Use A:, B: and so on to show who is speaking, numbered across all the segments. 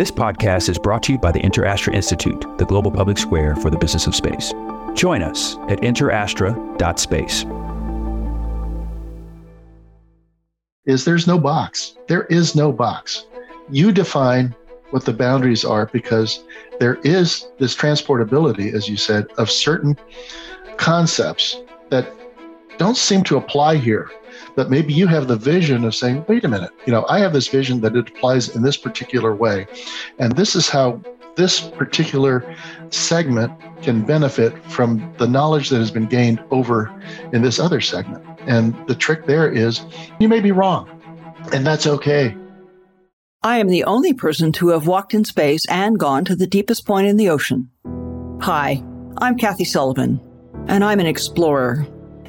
A: This podcast is brought to you by the InterAstra Institute, the global public square for the business of space. Join us at interastra.space.
B: Is there's no box. There is no box. You define what the boundaries are because there is this transportability, as you said, of certain concepts that don't seem to apply here. But maybe you have the vision of saying, wait a minute, you know, I have this vision that it applies in this particular way. And this is how this particular segment can benefit from the knowledge that has been gained over in this other segment. And the trick there is you may be wrong, and that's okay.
C: I am the only person to have walked in space and gone to the deepest point in the ocean. Hi, I'm Kathy Sullivan, and I'm an explorer.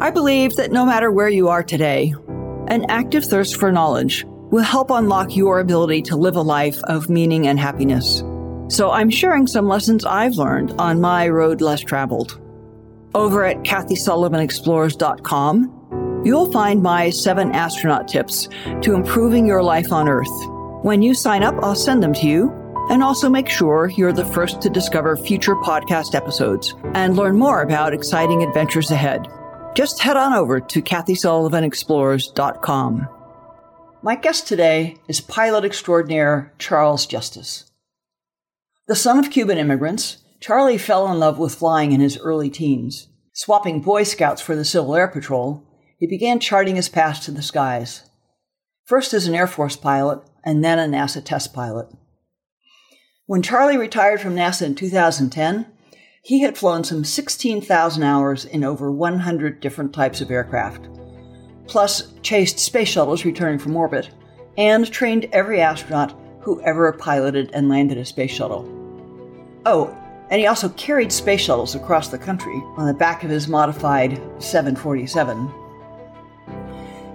C: I believe that no matter where you are today, an active thirst for knowledge will help unlock your ability to live a life of meaning and happiness. So I'm sharing some lessons I've learned on my road less traveled. Over at KathySullivanExplores.com, You'll find my seven astronaut tips to improving your life on Earth. When you sign up, I'll send them to you and also make sure you're the first to discover future podcast episodes and learn more about exciting adventures ahead. Just head on over to KathySullivanExplores.com. My guest today is pilot extraordinaire Charles Justiz. The son of Cuban immigrants, Charlie fell in love with flying in his early teens. Swapping Boy Scouts for the Civil Air Patrol, he began charting his path to the skies, first as an Air Force pilot and then a NASA test pilot. When Charlie retired from NASA in 2010, he had flown some 16,000 hours in over 100 different types of aircraft, plus chased space shuttles returning from orbit, and trained every astronaut who ever piloted and landed a space shuttle. Oh, and he also carried space shuttles across the country on the back of his modified 747.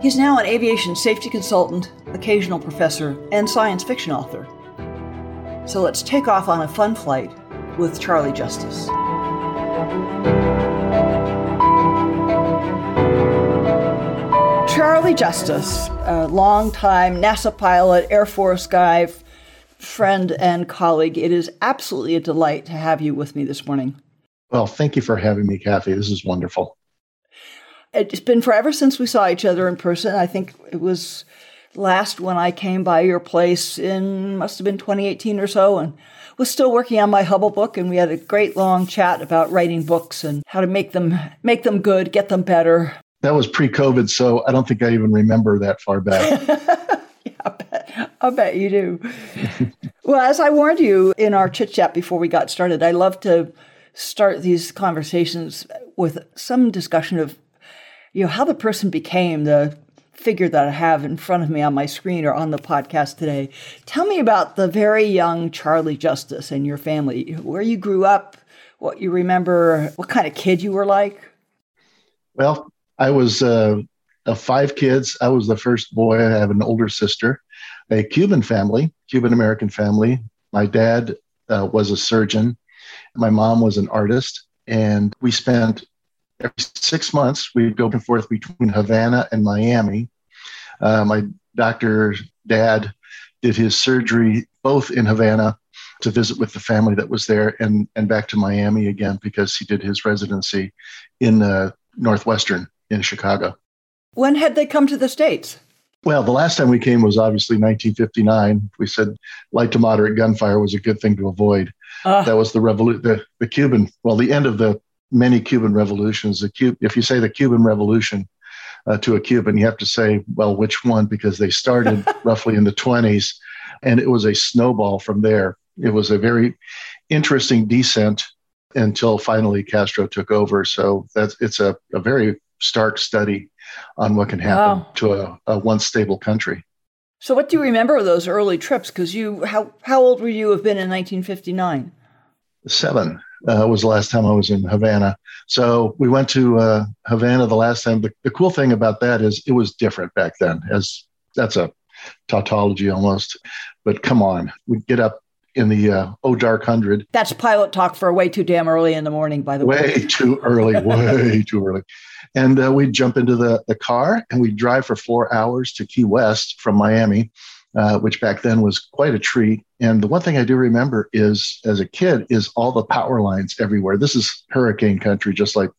C: He's now an aviation safety consultant, occasional professor, and science fiction author. So let's take off on a fun flight with Charlie Justiz. Charlie Justiz, a longtime NASA pilot, Air Force guy, friend, and colleague. It is absolutely a delight to have you with me this morning.
B: Well, thank you for having me, Kathy. This is wonderful
C: it's been forever since we saw each other in person. I think it was last when I came by your place in must have been 2018 or so and was still working on my Hubble book and we had a great long chat about writing books and how to make them make them good, get them better.
B: That was pre-COVID, so I don't think I even remember that far back.
C: yeah, I bet, I bet you do. well, as I warned you in our chit chat before we got started, I love to start these conversations with some discussion of you know, how the person became the figure that I have in front of me on my screen or on the podcast today. Tell me about the very young Charlie Justiz and your family, where you grew up, what you remember, what kind of kid you were like.
B: Well, I was uh, of five kids. I was the first boy. I have an older sister, a Cuban family, Cuban American family. My dad uh, was a surgeon. My mom was an artist. And we spent every six months, we'd go back and forth between Havana and Miami. Uh, my doctor dad did his surgery both in Havana to visit with the family that was there and, and back to Miami again because he did his residency in uh, Northwestern in Chicago.
C: When had they come to the States?
B: Well, the last time we came was obviously 1959. We said light to moderate gunfire was a good thing to avoid. Uh, that was the revolution, the, the Cuban, well, the end of the many Cuban revolutions. The Cub- if you say the Cuban Revolution uh, to a Cuban, you have to say, well, which one? Because they started roughly in the 20s, and it was a snowball from there. It was a very interesting descent until finally Castro took over. So that's it's a, a very stark study on what can happen wow. to a, a once stable country.
C: So, what do you remember of those early trips? Because you, how how old were you have been in 1959?
B: Seven uh, was the last time I was in Havana. So we went to uh, Havana the last time. The, the cool thing about that is it was different back then. As that's a tautology almost, but come on, we get up in the uh, Oh Dark Hundred.
C: That's pilot talk for way too damn early in the morning, by the
B: way.
C: Way
B: too early, way too early. And uh, we'd jump into the, the car and we'd drive for four hours to Key West from Miami, uh, which back then was quite a treat. And the one thing I do remember is, as a kid, is all the power lines everywhere. This is hurricane country, just like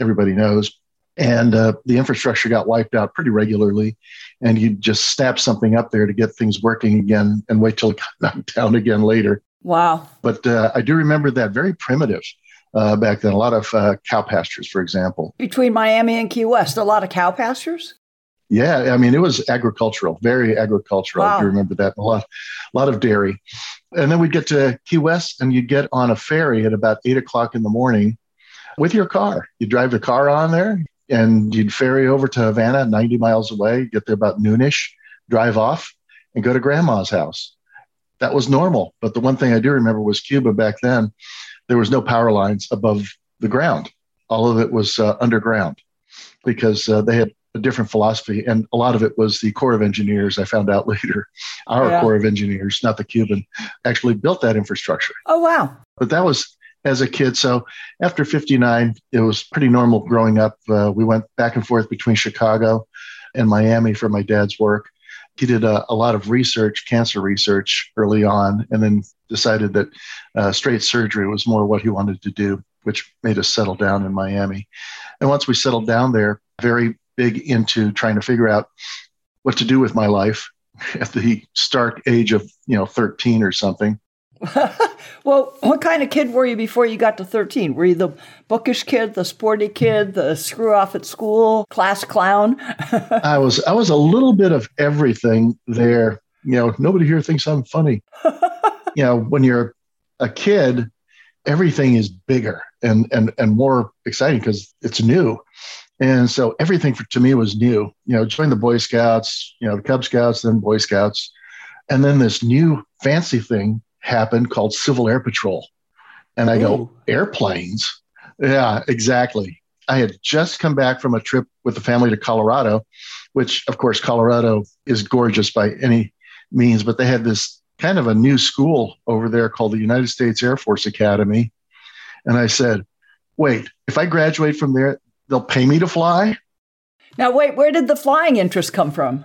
B: everybody knows. And uh, the infrastructure got wiped out pretty regularly. And you'd just snap something up there to get things working again and wait till it got knocked down again later.
C: Wow.
B: But uh, I do remember that very primitive uh, back then. A lot of uh, cow pastures, for example.
C: Between Miami and Key West, a lot of cow pastures.
B: Yeah, I mean it was agricultural, very agricultural. Wow. I do remember that. A lot, a lot of dairy, and then we'd get to Key West, and you'd get on a ferry at about eight o'clock in the morning with your car. You'd drive the car on there, and you'd ferry over to Havana, ninety miles away. Get there about noonish, drive off, and go to Grandma's house. That was normal. But the one thing I do remember was Cuba back then there was no power lines above the ground. All of it was uh, underground because uh, they had a different philosophy. And a lot of it was the Corps of Engineers, I found out later. Our yeah. Corps of Engineers, not the Cuban, actually built that infrastructure.
C: Oh, wow.
B: But that was as a kid. So after 59, it was pretty normal growing up. Uh, we went back and forth between Chicago and Miami for my dad's work. He did a, a lot of research, cancer research early on, and then decided that uh, straight surgery was more what he wanted to do, which made us settle down in Miami. And once we settled down there, very big into trying to figure out what to do with my life at the stark age of you know 13 or something.
C: well, what kind of kid were you before you got to 13? Were you the bookish kid, the sporty kid, the screw off at school, class clown?
B: I was I was a little bit of everything there. You know, nobody here thinks I'm funny you know, when you're a kid, everything is bigger and and and more exciting because it's new. And so everything for, to me was new. You know, join the Boy Scouts, you know, the Cub Scouts, then Boy Scouts, and then this new fancy thing happened called Civil Air Patrol. And I Ooh. go, airplanes? Yeah, exactly. I had just come back from a trip with the family to Colorado, which, of course, Colorado is gorgeous by any means, but they had this kind of a new school over there called the United States Air Force Academy. And I said, wait, if I graduate from there, they'll pay me to fly?
C: Now, wait, where did the flying interest come from?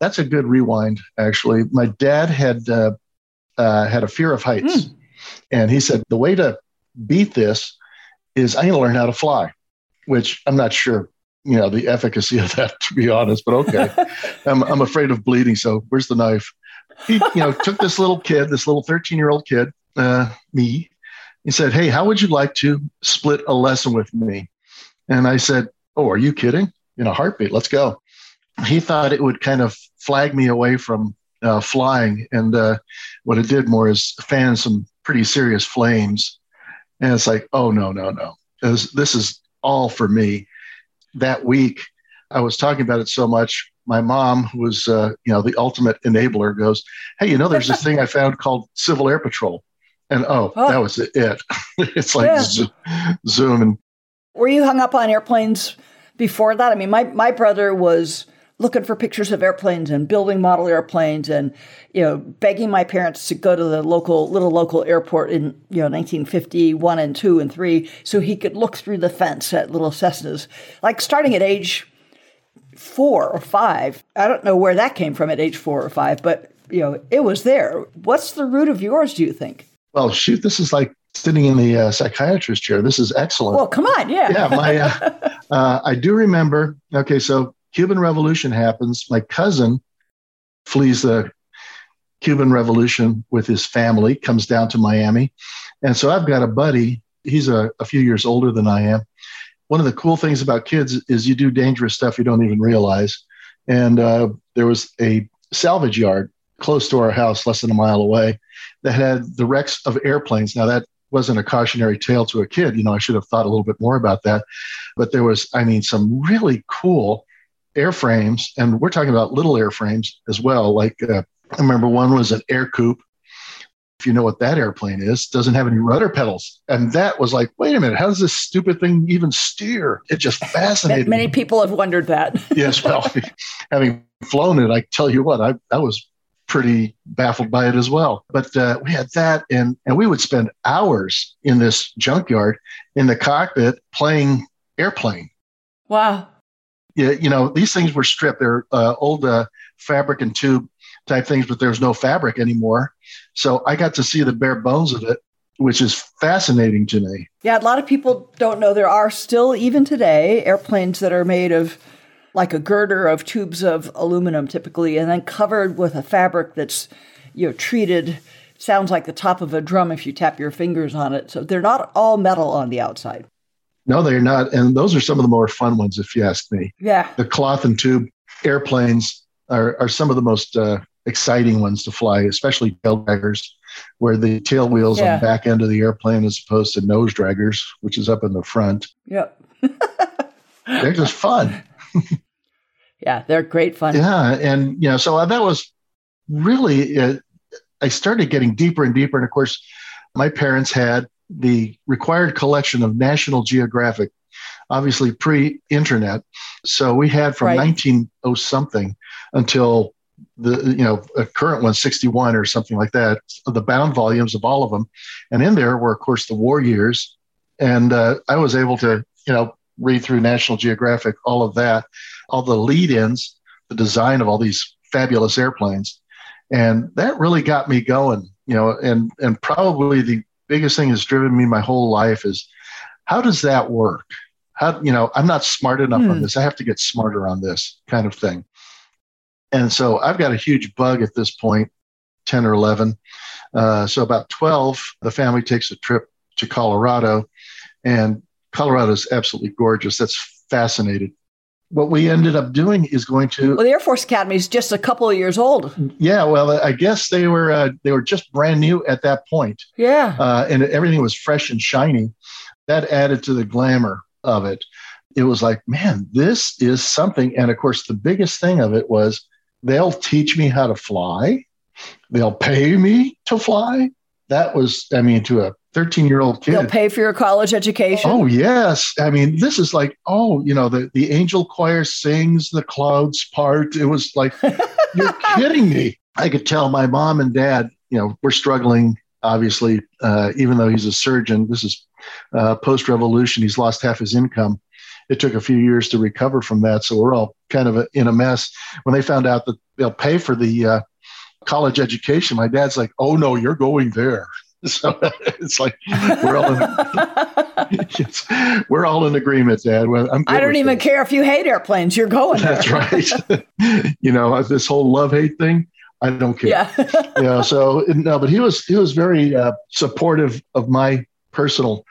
B: That's a good rewind, actually. My dad had uh, uh, had a fear of heights, mm. and he said the way to beat this is I'm going to learn how to fly, which I'm not sure, you know, the efficacy of that, to be honest. But okay, I'm, I'm afraid of bleeding, so where's the knife? he, you know, took this little kid, this little 13 year old kid, uh, me. He said, Hey, how would you like to split a lesson with me? And I said, Oh, are you kidding? In a heartbeat, let's go. He thought it would kind of flag me away from uh, flying. And uh, what it did more is fan some pretty serious flames. And it's like, oh, no, no, no. This, this is all for me. That week, I was talking about it so much my mom, who was uh, you know the ultimate enabler, goes, "Hey, you know, there's this thing I found called Civil Air Patrol," and oh, oh. that was it. it's like yeah. zo- zoom and.
C: Were you hung up on airplanes before that? I mean, my my brother was looking for pictures of airplanes and building model airplanes and you know begging my parents to go to the local little local airport in you know 1951 and 2 and 3 so he could look through the fence at little Cessnas like starting at age four or five. I don't know where that came from at age four or five, but you know, it was there. What's the root of yours, do you think?
B: Well, shoot, this is like sitting in the uh, psychiatrist chair. This is excellent.
C: Well, come on, yeah.
B: yeah, my, uh, uh, I do remember. Okay, so Cuban Revolution happens. My cousin flees the Cuban Revolution with his family, comes down to Miami, and so I've got a buddy. He's a, a few years older than I am, one of the cool things about kids is you do dangerous stuff you don't even realize. And uh, there was a salvage yard close to our house, less than a mile away, that had the wrecks of airplanes. Now, that wasn't a cautionary tale to a kid. You know, I should have thought a little bit more about that. But there was, I mean, some really cool airframes, and we're talking about little airframes as well. Like uh, I remember one was an Ercoupe. If you know what that airplane is, doesn't have any rudder pedals, and that was like, wait a minute, how does this stupid thing even steer? It just fascinated.
C: Many people have wondered that.
B: yes, well, having flown it, I tell you what, I, I was pretty baffled by it as well. But uh, we had that, and and we would spend hours in this junkyard in the cockpit playing airplane.
C: Wow.
B: Yeah, you know these things were stripped. They're uh, old uh, fabric and tube type things, but there's no fabric anymore. So I got to see the bare bones of it, which is fascinating to me.
C: Yeah, a lot of people don't know there are still, even today, airplanes that are made of like a girder of tubes of aluminum typically, and then covered with a fabric that's, you know, treated. Sounds like the top of a drum if you tap your fingers on it. So they're not all metal on the outside.
B: No, they're not. And those are some of the more fun ones, if you ask me.
C: Yeah.
B: The cloth and tube airplanes are, are some of the most uh, exciting ones to fly, especially tail draggers, where the tail wheels yeah. on the back end of the airplane as opposed to nose draggers, which is up in the front.
C: Yep.
B: they're just fun.
C: yeah, they're great fun.
B: Yeah. And, you know, so that was really, uh, I started getting deeper and deeper. And of course, my parents had the required collection of National Geographic, obviously pre internet. So we had from right. 1900 something until the you know a current one 61 or something like that the bound volumes of all of them and in there were of course the war years and uh, i was able to you know read through national geographic all of that all the lead ins the design of all these fabulous airplanes and that really got me going you know and and probably the biggest thing that's driven me my whole life is how does that work how you know i'm not smart enough hmm. on this i have to get smarter on this kind of thing and so I've got a huge bug at this point, 10 or 11. Uh, so about 12, the family takes a trip to Colorado, and Colorado is absolutely gorgeous. That's fascinating. What we ended up doing is going to
C: well, the Air Force Academy is just a couple of years old.
B: Yeah, well, I guess they were uh, they were just brand new at that point.
C: Yeah,
B: uh, and everything was fresh and shiny. That added to the glamour of it. It was like, man, this is something. And of course, the biggest thing of it was they'll teach me how to fly. They'll pay me to fly. That was, I mean, to a 13 year old kid.
C: They'll pay for your college education.
B: Oh, yes. I mean, this is like, oh, you know, the, the angel choir sings, the clouds part. It was like, you're kidding me. I could tell my mom and dad, you know, we're struggling, obviously, uh, even though he's a surgeon. This is uh, post revolution. He's lost half his income it took a few years to recover from that. So we're all kind of a, in a mess. When they found out that they'll pay for the uh, college education, my dad's like, "Oh no, you're going there." So it's like we're all in, we're all in agreement, Dad.
C: I don't even that. care if you hate airplanes. You're going.
B: That's right. you know this whole love hate thing. I don't care.
C: Yeah.
B: you know, so no, but he was he was very uh, supportive of my personal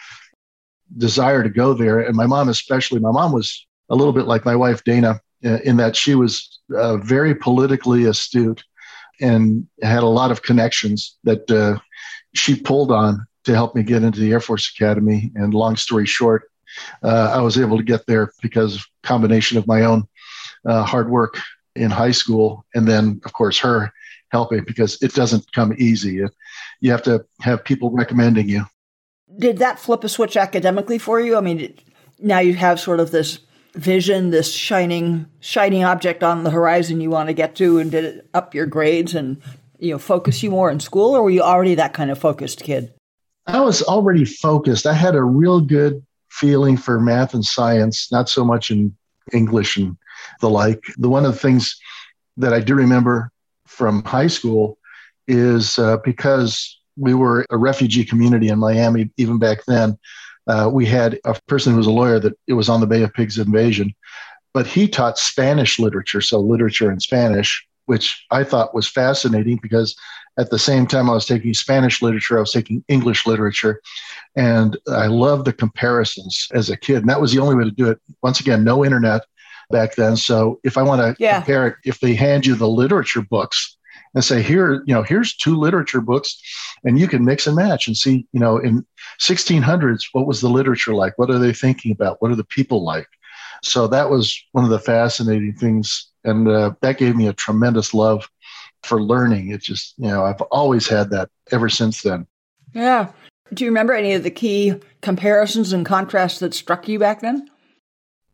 B: desire to go there. And my mom, especially, my mom was a little bit like my wife, Dana, in that she was uh, very politically astute and had a lot of connections that uh, she pulled on to help me get into the Air Force Academy. And long story short, uh, I was able to get there because of combination of my own uh, hard work in high school, and then of course her helping because it doesn't come easy. You have to have people recommending you
C: did that flip a switch academically for you? I mean, now you have sort of this vision, this shining shining object on the horizon you want to get to, and did it up your grades and you know focus you more in school, or were you already that kind of focused kid?
B: I was already focused. I had a real good feeling for math and science, not so much in English and the like. The one of the things that I do remember from high school is uh, because we were a refugee community in Miami even back then. Uh, we had a person who was a lawyer that it was on the Bay of Pigs invasion, but he taught Spanish literature, so literature in Spanish, which I thought was fascinating because at the same time I was taking Spanish literature, I was taking English literature. And I loved the comparisons as a kid. And that was the only way to do it. Once again, no internet back then. So if I want to yeah. compare it, if they hand you the literature books, and say here you know here's two literature books and you can mix and match and see you know in 1600s what was the literature like what are they thinking about what are the people like So that was one of the fascinating things. And uh, that gave me a tremendous love for learning. It just, you know, I've always had that ever since then.
C: Yeah. Do you remember any of the key comparisons and contrasts that struck you back then?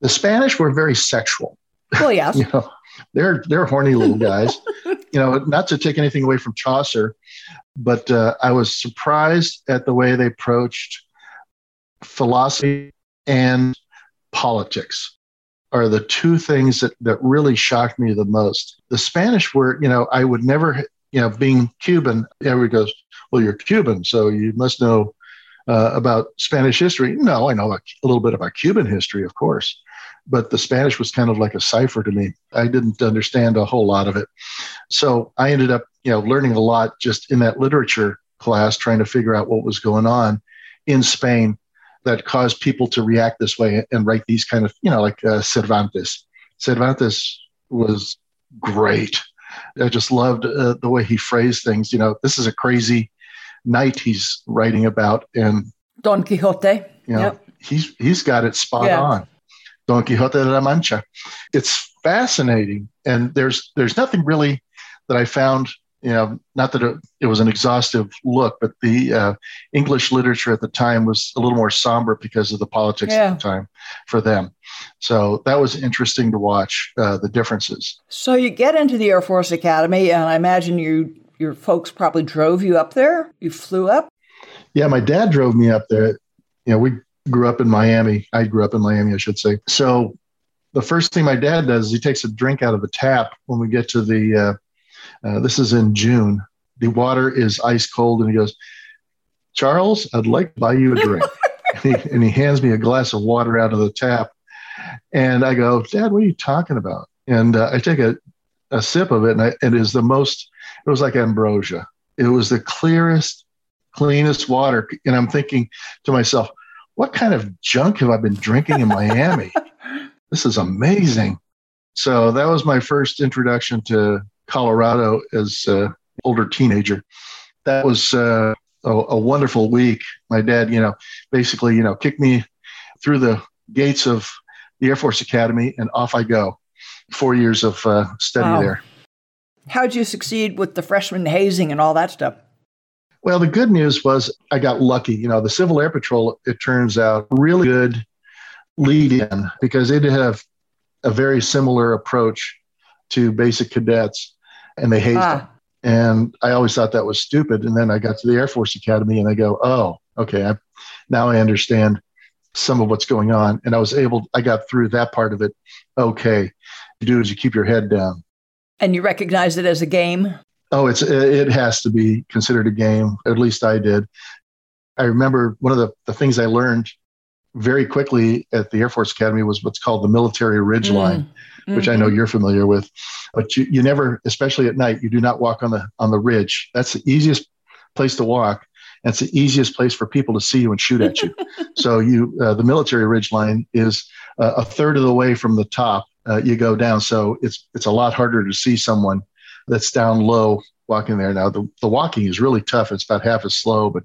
B: The Spanish were very sexual.
C: Well, yes.
B: you know, they're they're horny little guys. you know, not to take anything away from Chaucer, but uh, I was surprised at the way they approached philosophy and politics are the two things that, that really shocked me the most. The Spanish were, you know, I would never, you know, being Cuban, everybody goes, well, you're Cuban, so you must know uh, about Spanish history. No, I know a, a little bit about Cuban history, of course, but the Spanish was kind of like a cipher to me. I didn't understand a whole lot of it. So I ended up, you know, learning a lot just in that literature class, trying to figure out what was going on in Spain that caused people to react this way and write these kind of, you know, like uh, Cervantes. Cervantes was great. I just loved uh, the way he phrased things. You know, this is a crazy night he's writing about, and
C: Don Quixote.
B: You know, yep. he's he's got it spot yeah. on. Don Quixote de la Mancha. It's fascinating, and there's there's nothing really that I found you know, not that it, it was an exhaustive look, but the uh, English literature at the time was a little more somber because of the politics yeah. at the time for them. So that was interesting to watch uh, the differences.
C: So you get into the Air Force Academy, and I imagine you your folks probably drove you up there. You flew up.
B: Yeah, my dad drove me up there. You know, we grew up in Miami. I grew up in Miami, I should say. So the first thing my dad does is he takes a drink out of the tap when we get to the uh, uh, this is in June. The water is ice cold, and he goes, Charles, I'd like to buy you a drink. and, he, and, he, hands me a glass of water out of the tap. And I go, Dad, what are you talking about? And uh, I take a, a sip of it, and I, it is the most, it was like ambrosia. It was the clearest, cleanest water. And I'm thinking to myself, what kind of junk have I been drinking in Miami? this is amazing. So that was my first introduction to Colorado as an older teenager. That was uh, a, a, wonderful week. My dad, you know, basically, you know, kicked me through the gates of the Air Force Academy, and off I go. Four years of uh, study wow. there.
C: How'd you succeed with the freshman hazing and all that stuff?
B: Well, the good news was I got lucky. You know, the Civil Air Patrol, it turns out, really good lead in because they did have a very similar approach to basic cadets and they hazed ah. them. And I always thought that was stupid. And then I got to the Air Force Academy and I go, oh, okay, I, now I understand some of what's going on. And I was able, I got through that part of it. Okay, you do is you keep your head down.
C: And you recognize it as a game?
B: Oh, it's it has to be considered a game. At least I did. I remember one of the, the things I learned very quickly at the Air Force Academy was what's called the military ridge mm. Line, mm-hmm. which I know mm-hmm. you're familiar with. But you, you never, especially at night, you do not walk on the on the ridge. That's the easiest place to walk. And it's the easiest place for people to see you and shoot at you. so you, uh, the military ridge line is uh, a third of the way from the top. Uh, you go down, so it's it's a lot harder to see someone that's down low walking there. Now the, the walking is really tough. It's about half as slow, but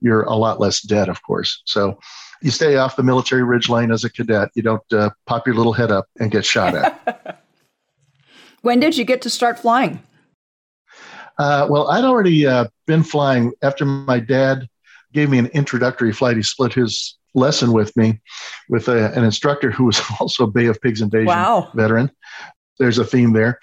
B: you're a lot less dead, of course. So you stay off the military ridge line as a cadet. You don't uh, pop your little head up and get shot at.
C: when did you get to start flying?
B: Uh, well, I'd already uh, been flying after my dad gave me an introductory flight. He split his lesson with me with a, an instructor who was also a Bay of Pigs invasion wow. veteran. There's a theme there.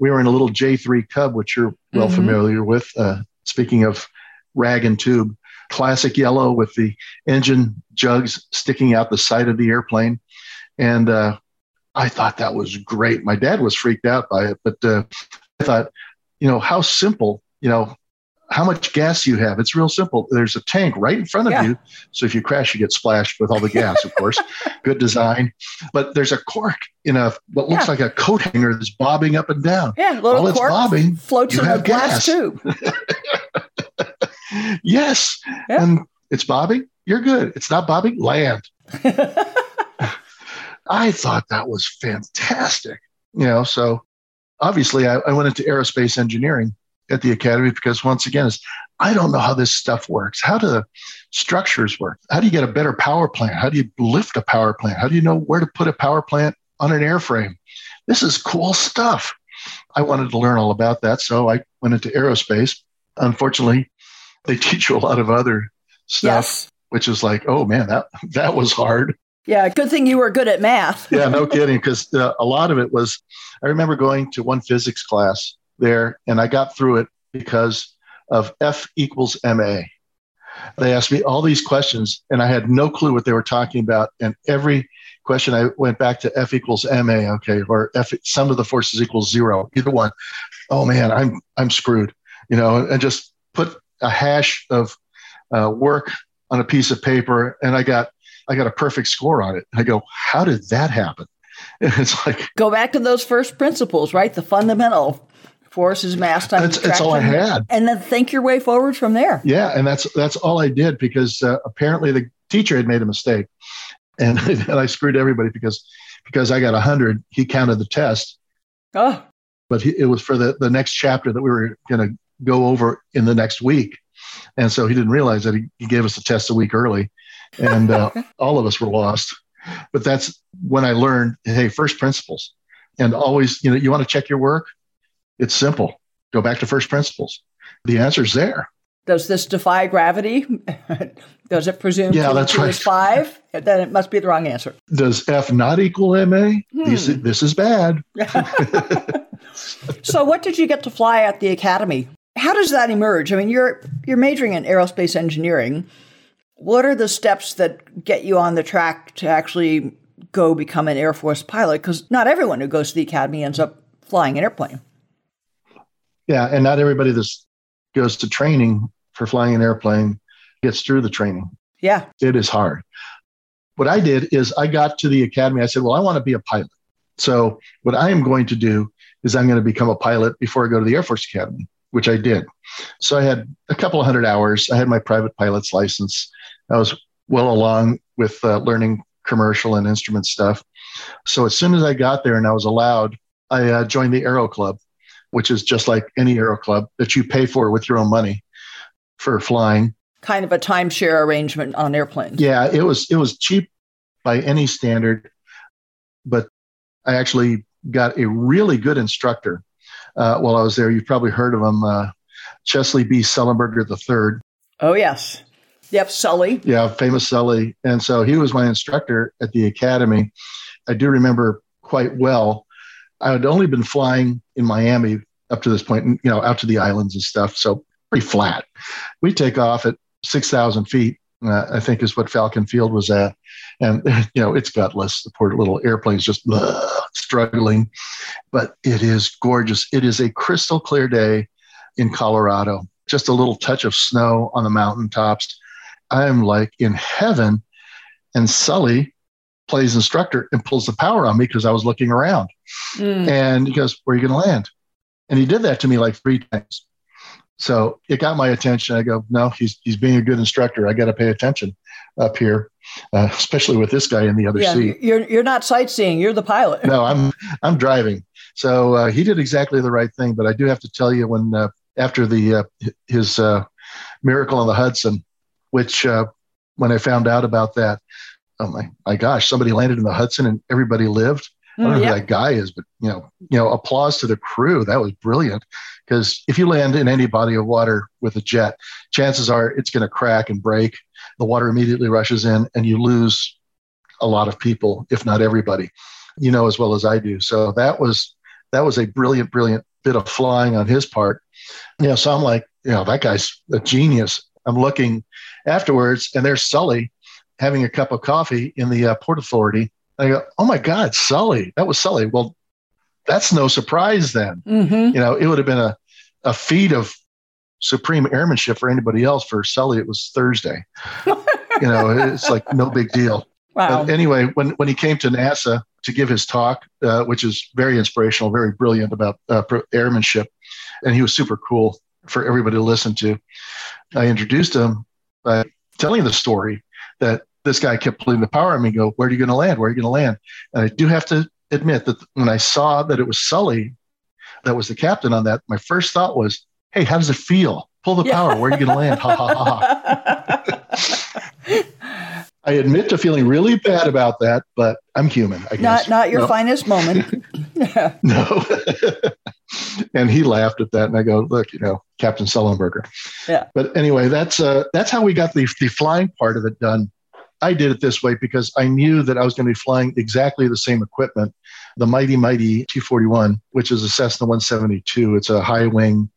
B: We were in a little J3 Cub, which you're well mm-hmm. familiar with. Uh, speaking of rag and tube, classic yellow with the engine jugs sticking out the side of the airplane. And uh, I thought that was great. My dad was freaked out by it, but uh, I thought, you know, how simple, you know, how much gas you have. It's real simple. There's a tank right in front of yeah. you. So if you crash, you get splashed with all the gas, of course. Good design. But there's a cork in a what looks yeah. like a coat hanger that's bobbing up and down.
C: Yeah, little While cork bobbing, floats in a glass tube.
B: yes. And it's bobbing. You're good. It's not bobbing. Land. I thought that was fantastic. You know, so obviously I, I went into aerospace engineering at the academy because once again, is I don't know how this stuff works. How do the structures work? How do you get a better power plant? How do you lift a power plant? How do you know where to put a power plant on an airframe? This is cool stuff. I wanted to learn all about that. So I went into aerospace. Unfortunately, they teach you a lot of other stuff, yes. which is like, oh man, that that was hard.
C: Yeah, good thing you were good at math.
B: yeah, no kidding. Because uh, a lot of it was, I remember going to one physics class there, and I got through it because of F equals ma. They asked me all these questions, and I had no clue what they were talking about. And every question, I went back to F equals ma. Okay, or F sum of the forces equals zero. Either one. Oh man, I'm I'm screwed. You know, and just put a hash of uh, work on a piece of paper, and I got I got a perfect score on it. I go, how did that happen? And it's like
C: go back to those first principles, right? The fundamental forces, mass times.
B: That's, that's all I had,
C: and then think your way forward from there.
B: Yeah, and that's that's all I did because uh, apparently the teacher had made a mistake, and, and I screwed everybody because because I got a hundred. He counted the test.
C: Oh.
B: But he, it was for the, the next chapter that we were going to go over in the next week. And so he didn't realize that he, he gave us a test a week early and uh, all of us were lost. But that's when I learned, hey, first principles, and always, you know, you want to check your work. It's simple. Go back to first principles. The answer's there.
C: Does this defy gravity? Does it presume
B: yeah, that's right.
C: five? Then it must be the wrong answer.
B: Does F not equal MA? Hmm. This, this is bad.
C: so, what did you get to fly at the academy? How does that emerge? I mean, you're you're majoring in aerospace engineering. What are the steps that get you on the track to actually go become an Air Force pilot? Because not everyone who goes to the academy ends up flying an airplane.
B: Yeah, and not everybody that goes to training for flying an airplane gets through the training.
C: Yeah.
B: It is hard. What I did is I got to the academy. I said, Well, I want to be a pilot. So, what I am going to do is I'm going to become a pilot before I go to the Air Force Academy, which I did. So, I had a couple of hundred hours. I had my private pilot's license. I was well along with uh, learning commercial and instrument stuff. So as soon as I got there and I was allowed, I uh, joined the Aero Club, which is just like any Aero Club that you pay for with your own money for flying.
C: Kind of a timeshare arrangement on airplanes.
B: Yeah, it was it was cheap by any standard, but I actually got a really good instructor uh, while I was there. You've probably heard of him, uh, Chesley B. Sullenberger III.
C: Oh yes, Yep, Sully.
B: Yeah, famous Sully. And so he was my instructor at the academy. I do remember quite well. I had only been flying in Miami up to this point, you know, out to the islands and stuff. So pretty flat. We take off at 6,000 feet, uh, I think is what Falcon Field was at. And, you know, it's gutless. The poor little airplane's just blah, struggling, but it is gorgeous. It is a crystal clear day in Colorado, just a little touch of snow on the mountaintops I'm like in heaven. And Sully plays instructor and pulls the power on me because I was looking around. Mm. And he goes, Where are you going to land? And he did that to me like three times. So it got my attention. I go, No, he's, he's being a good instructor. I got to pay attention up here, uh, especially with this guy in the other
C: yeah,
B: seat.
C: You're, you're not sightseeing, you're the pilot.
B: no, I'm, I'm driving. So uh, he did exactly the right thing. But I do have to tell you, when uh, after the uh, his uh, miracle on the Hudson, which uh, when I found out about that, oh my, my gosh, somebody landed in the Hudson and everybody lived. I don't know mm, who that guy is, but you know, you know, applause to the crew. That was brilliant. Because if you land in any body of water with a jet, chances are it's going to crack and break. The water immediately rushes in, and you lose a lot of people, if not everybody. You know as well as I do. So that was that was a brilliant, brilliant bit of flying on his part. You know, so I'm like, you know, that guy's a genius. I'm looking afterwards, and there's Sully having a cup of coffee in the uh, Port Authority. I go, oh my God, Sully, that was Sully. Well, that's no surprise then. Mm-hmm. You know, it would have been a, a feat of supreme airmanship for anybody else. For Sully, it was Thursday. you know, it's like no big deal.
C: Wow.
B: But anyway, when, when he came to NASA to give his talk, uh, which is very inspirational, very brilliant about uh, airmanship, and he was super cool for everybody to listen to. I introduced him by telling the story that this guy kept pulling the power on me. Go, where are you going to land? Where are you going to land? And I do have to admit that when I saw that it was Sully that was the captain on that, my first thought was, Hey, how does it feel? Pull the power. Where are you going to land? Ha ha ha. I admit to feeling really bad about that, but I'm human. I
C: guess. Not not your no. finest moment.
B: no. and he laughed at that, and I go, "Look, you know, Captain Sullenberger."
C: Yeah.
B: But anyway, that's uh, that's how we got the the flying part of it done. I did it this way because I knew that I was going to be flying exactly the same equipment, the mighty mighty T41, which is a Cessna 172. It's a high wing,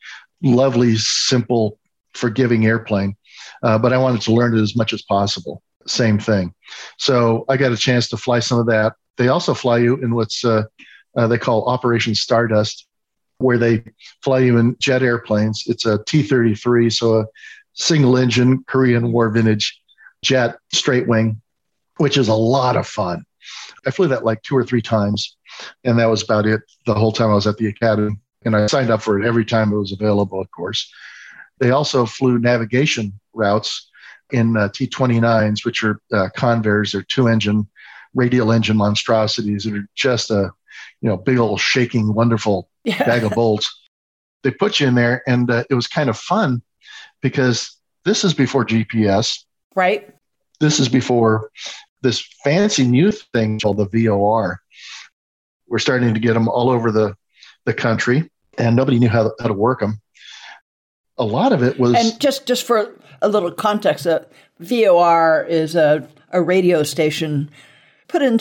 B: lovely, simple, forgiving airplane. Uh, but I wanted to learn it as much as possible same thing. So I got a chance to fly some of that. They also fly you in what's uh, uh, they call Operation Stardust, where they fly you in jet airplanes. It's a T 33, so a single engine Korean War vintage jet straight wing, which is a lot of fun. I flew that like two or three times, and that was about it the whole time I was at the academy. And I signed up for it every time it was available, of course. They also flew navigation routes in uh, T29s, which are uh, Convair's, they're two engine radial engine monstrosities that are just a you know big old shaking wonderful yeah. bag of bolts. They put you in there, and uh, it was kind of fun because this is before GPS,
C: right?
B: This is before this fancy new thing called the VOR. We're starting to get them all over the the country, and nobody knew how, how to work them. A lot of it was,
C: and just just for a little context, uh, a VOR is a, a radio station put in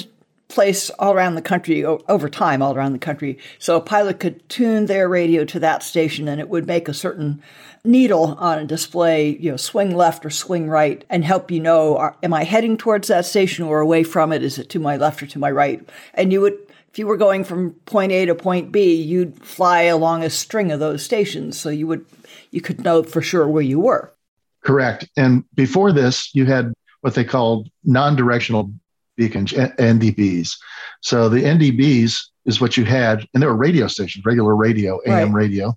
C: place all around the country over time, all around the country. So a pilot could tune their radio to that station and it would make a certain needle on a display, you know, swing left or swing right and help you know, are, am I heading towards that station or away from it? Is it to my left or to my right? And you would, if you were going from point A to point B, you'd fly along a string of those stations. So you would, you could know for sure where you were.
B: Correct. And before this, you had what they called non directional beacons, NDBs. So the NDBs is what you had, and there were radio stations, regular radio, AM right. radio.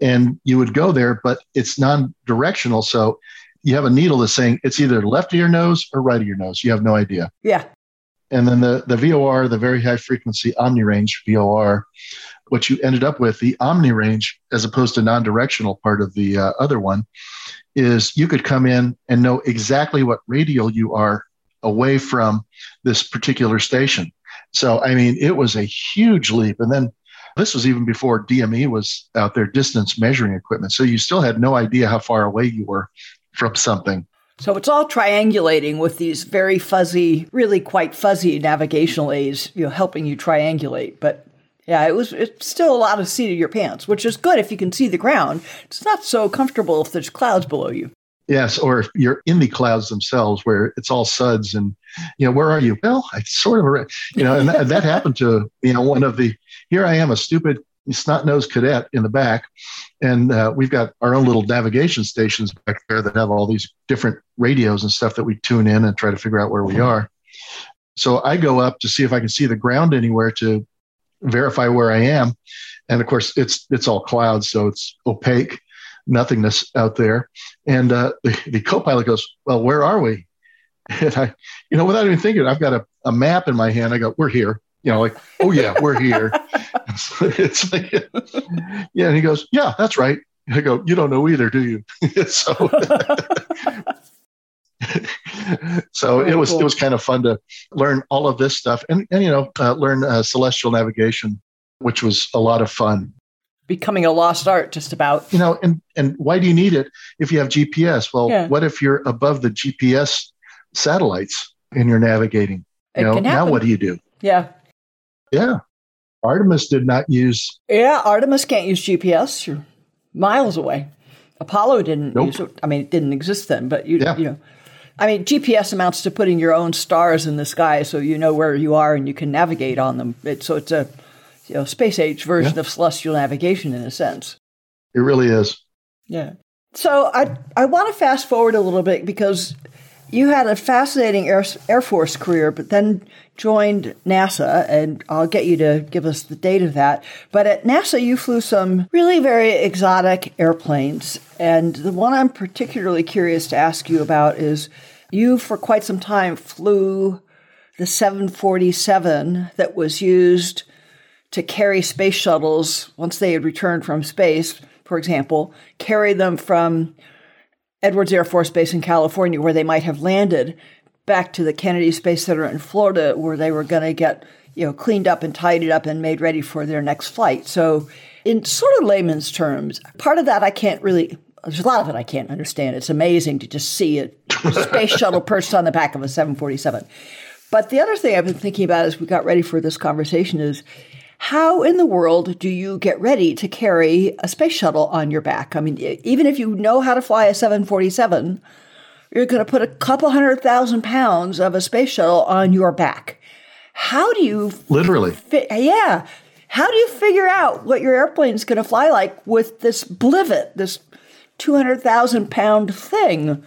B: And you would go there, but it's non directional. So you have a needle that's saying it's either left of your nose or right of your nose. You have no idea.
C: Yeah.
B: And then the, the VOR, the very high frequency omni range VOR, what you ended up with, the omni range, as opposed to non directional part of the uh, other one, is you could come in and know exactly what radial you are away from this particular station. So, I mean, it was a huge leap. And then this was even before DME was out there, distance measuring equipment. So you still had no idea how far away you were from something.
C: So it's all triangulating with these very fuzzy, really quite fuzzy navigational aids, you know, helping you triangulate. But yeah, it was it's still a lot of seat of your pants, which is good if you can see the ground. It's not so comfortable if there's clouds below you.
B: Yes, or if you're in the clouds themselves where it's all suds and you know, where are you? Well, I sort of you know, and that, that happened to you know one of the here I am a stupid snot-nosed cadet in the back and uh, we've got our own little navigation stations back there that have all these different radios and stuff that we tune in and try to figure out where we are so i go up to see if i can see the ground anywhere to verify where I am. And of course, it's it's all clouds, so it's opaque, nothingness out there. And uh, the, the co-pilot goes, "Well, where are we?" And I, you know, without even thinking, I've got a, a map in my hand. I go, "We're here." You know, like, "Oh yeah, we're here." it's like, yeah. And he goes, "Yeah, that's right." I go, "You don't know either, do you?" so. so it was cool. it was kind of fun to learn all of this stuff and, and you know uh, learn uh, celestial navigation which was a lot of fun
C: becoming a lost art just about.
B: You know and and why do you need it if you have gps well yeah. what if you're above the gps satellites and you're navigating? You it know now what do you do?
C: Yeah.
B: Yeah. Artemis did not use
C: yeah artemis can't use gps you're miles away. Apollo didn't nope. use it. I mean it didn't exist then but you yeah. you know. I mean, GPS amounts to putting your own stars in the sky so you know where you are and you can navigate on them. It, so it's a you know, space age version yeah. of celestial navigation in a sense.
B: It really is.
C: Yeah. So I I want to fast forward a little bit because you had a fascinating Air, Air Force career, but then joined NASA, and I'll get you to give us the date of that. But at NASA, you flew some really very exotic airplanes. And the one I'm particularly curious to ask you about is you, for quite some time, flew the 747 that was used to carry space shuttles once they had returned from space for example, carry them from Edwards Air Force Base in California, where they might have landed, back to the Kennedy Space Center in Florida, where they were going to get you know cleaned up and tidied up and made ready for their next flight. So, in sort of layman's terms, part of that I can't really. There's a lot of it I can't understand. It's amazing to just see a space shuttle perched on the back of a 747. But the other thing I've been thinking about as we got ready for this conversation is how in the world do you get ready to carry a space shuttle on your back? I mean, even if you know how to fly a 747, you're going to put a couple hundred thousand pounds of a space shuttle on your back. How do you
B: literally?
C: Fi- yeah. How do you figure out what your airplane's going to fly like with this blivet, this 200,000 pound thing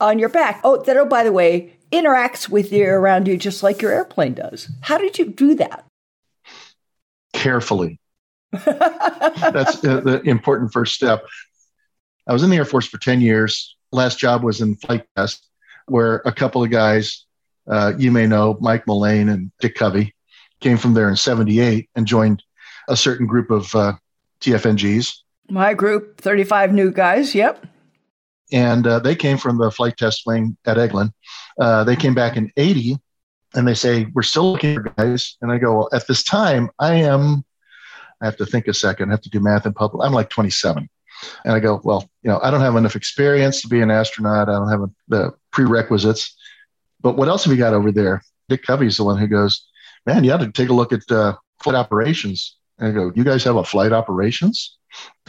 C: on your back? Oh, that, oh, by the way, interacts with you around you just like your airplane does. How did you do that?
B: Carefully. That's the important first step. I was in the Air Force for 10 years. Last job was in flight test, where a couple of guys, uh, you may know, Mike Mullane and Dick Covey, came from there in 78 and joined a certain group of uh, TFNGs.
C: My group, 35 new guys, yep.
B: And uh, they came from the flight test wing at Eglin. Uh, they came back in 80 and they say, We're still looking for guys. And I go, Well, at this time, I am, I have to think a second, I have to do math in public. I'm like 27. And I go, Well, you know, I don't have enough experience to be an astronaut. I don't have the prerequisites. But what else have you got over there? Dick Covey's the one who goes, Man, you ought to take a look at uh, flight operations. And I go, You guys have a flight operations?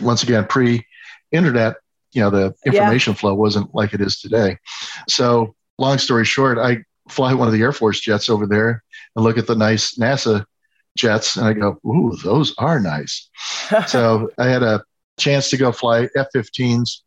B: Once again, pre internet, you know, the information yeah. flow wasn't like it is today. So, long story short, I fly one of the Air Force jets over there and look at the nice NASA jets, and I go, "Ooh, those are nice." so I had a chance to go fly F-15s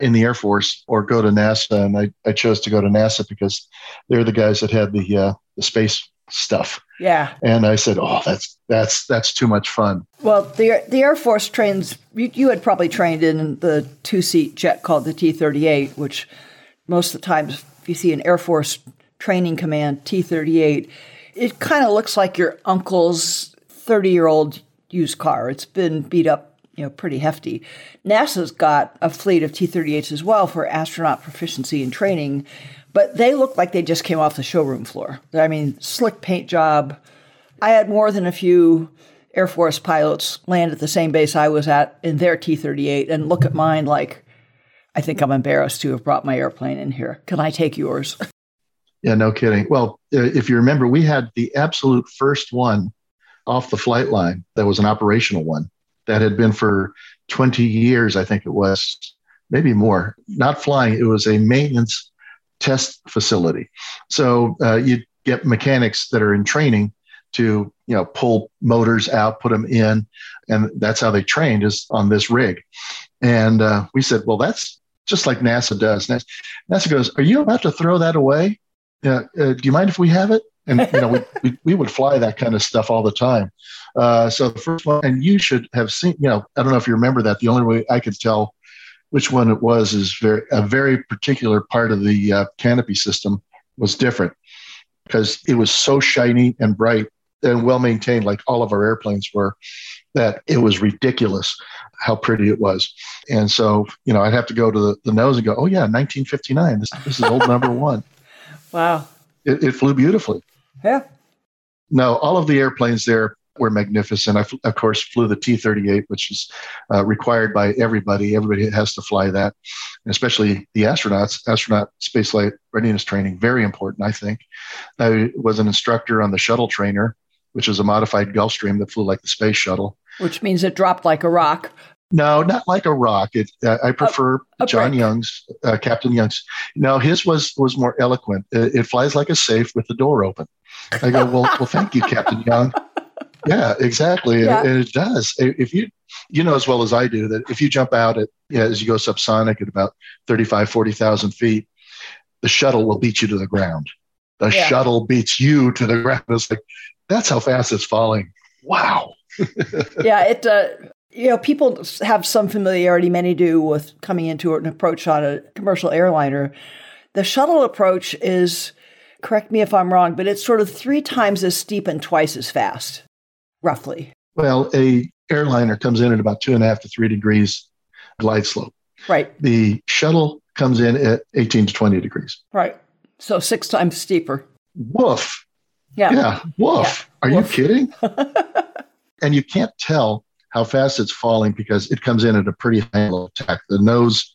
B: in the Air Force or go to NASA, and I, I chose to go to NASA because they're the guys that had the uh, the space stuff.
C: Yeah.
B: And I said, "Oh, that's that's that's too much fun."
C: Well, the the Air Force trains. You, you had probably trained in the two seat jet called the T thirty eight, which most of the times, if you see an Air Force training command T thirty eight, it kind of looks like your uncle's thirty year old used car. It's been beat up, you know, pretty hefty. NASA's got a fleet of T thirty eights as well for astronaut proficiency and training but they look like they just came off the showroom floor. I mean, slick paint job. I had more than a few Air Force pilots land at the same base I was at in their T 38 and look at mine like, I think I'm embarrassed to have brought my airplane in here. Can I take yours?
B: Yeah, no kidding. Well, if you remember, we had the absolute first one off the flight line that was an operational one that had been for 20 years, I think it was, maybe more. Not flying, it was a maintenance test facility. So uh, you get mechanics that are in training to you know pull motors out, put them in, and that's how they trained is on this rig. And uh, we said, well, that's just like NASA does. NASA goes, are you about to throw that away? Uh, uh, do you mind if we have it? And you know, we, we, we would fly that kind of stuff all the time. Uh, so the first one, and you should have seen. You know, I don't know if you remember that. The only way I could tell which one it was is very a very particular part of the uh, canopy system was different because it was so shiny and bright and well maintained, like all of our airplanes were, that it was ridiculous how pretty it was. And so, you know, I'd have to go to the, the nose and go, oh, yeah, 1959. This, this is old number one.
C: Wow.
B: It, it flew beautifully.
C: Yeah.
B: No, all of the airplanes there were magnificent. I, of course, flew the T 38, which is uh, required by everybody. Everybody has to fly that, especially the astronauts. Astronaut spaceflight readiness training, very important, I think. I was an instructor on the shuttle trainer, which is a modified Gulfstream that flew like the space shuttle.
C: Which means it dropped like a rock.
B: No, not like a rock. It, uh, I prefer a, a John brick. Young's, uh, Captain Young's. No, his was was more eloquent. It, it, flies like a safe with the door open. I go, well, well, thank you, Captain Young yeah, exactly. Yeah. And it does. If you, you know as well as I do that if you jump out at, yeah, as you go subsonic at about 35, 40,000 feet, the shuttle will beat you to the ground. The yeah. shuttle beats you to the ground. It's like, that's how fast it's falling. Wow.
C: yeah, it, uh, you know, people have some familiarity, many do, with coming into an approach on a commercial airliner. The shuttle approach is, correct me if I'm wrong, but it's sort of three times as steep and twice as fast roughly?
B: Well, a airliner comes in at about two and a half to three degrees glide slope.
C: Right.
B: The shuttle comes in at 18 to 20 degrees.
C: Right. So six times steeper.
B: Woof.
C: Yeah.
B: Yeah. Woof.
C: Yeah.
B: Are
C: Woof.
B: you kidding? and you can't tell how fast it's falling because it comes in at a pretty high low tack. The nose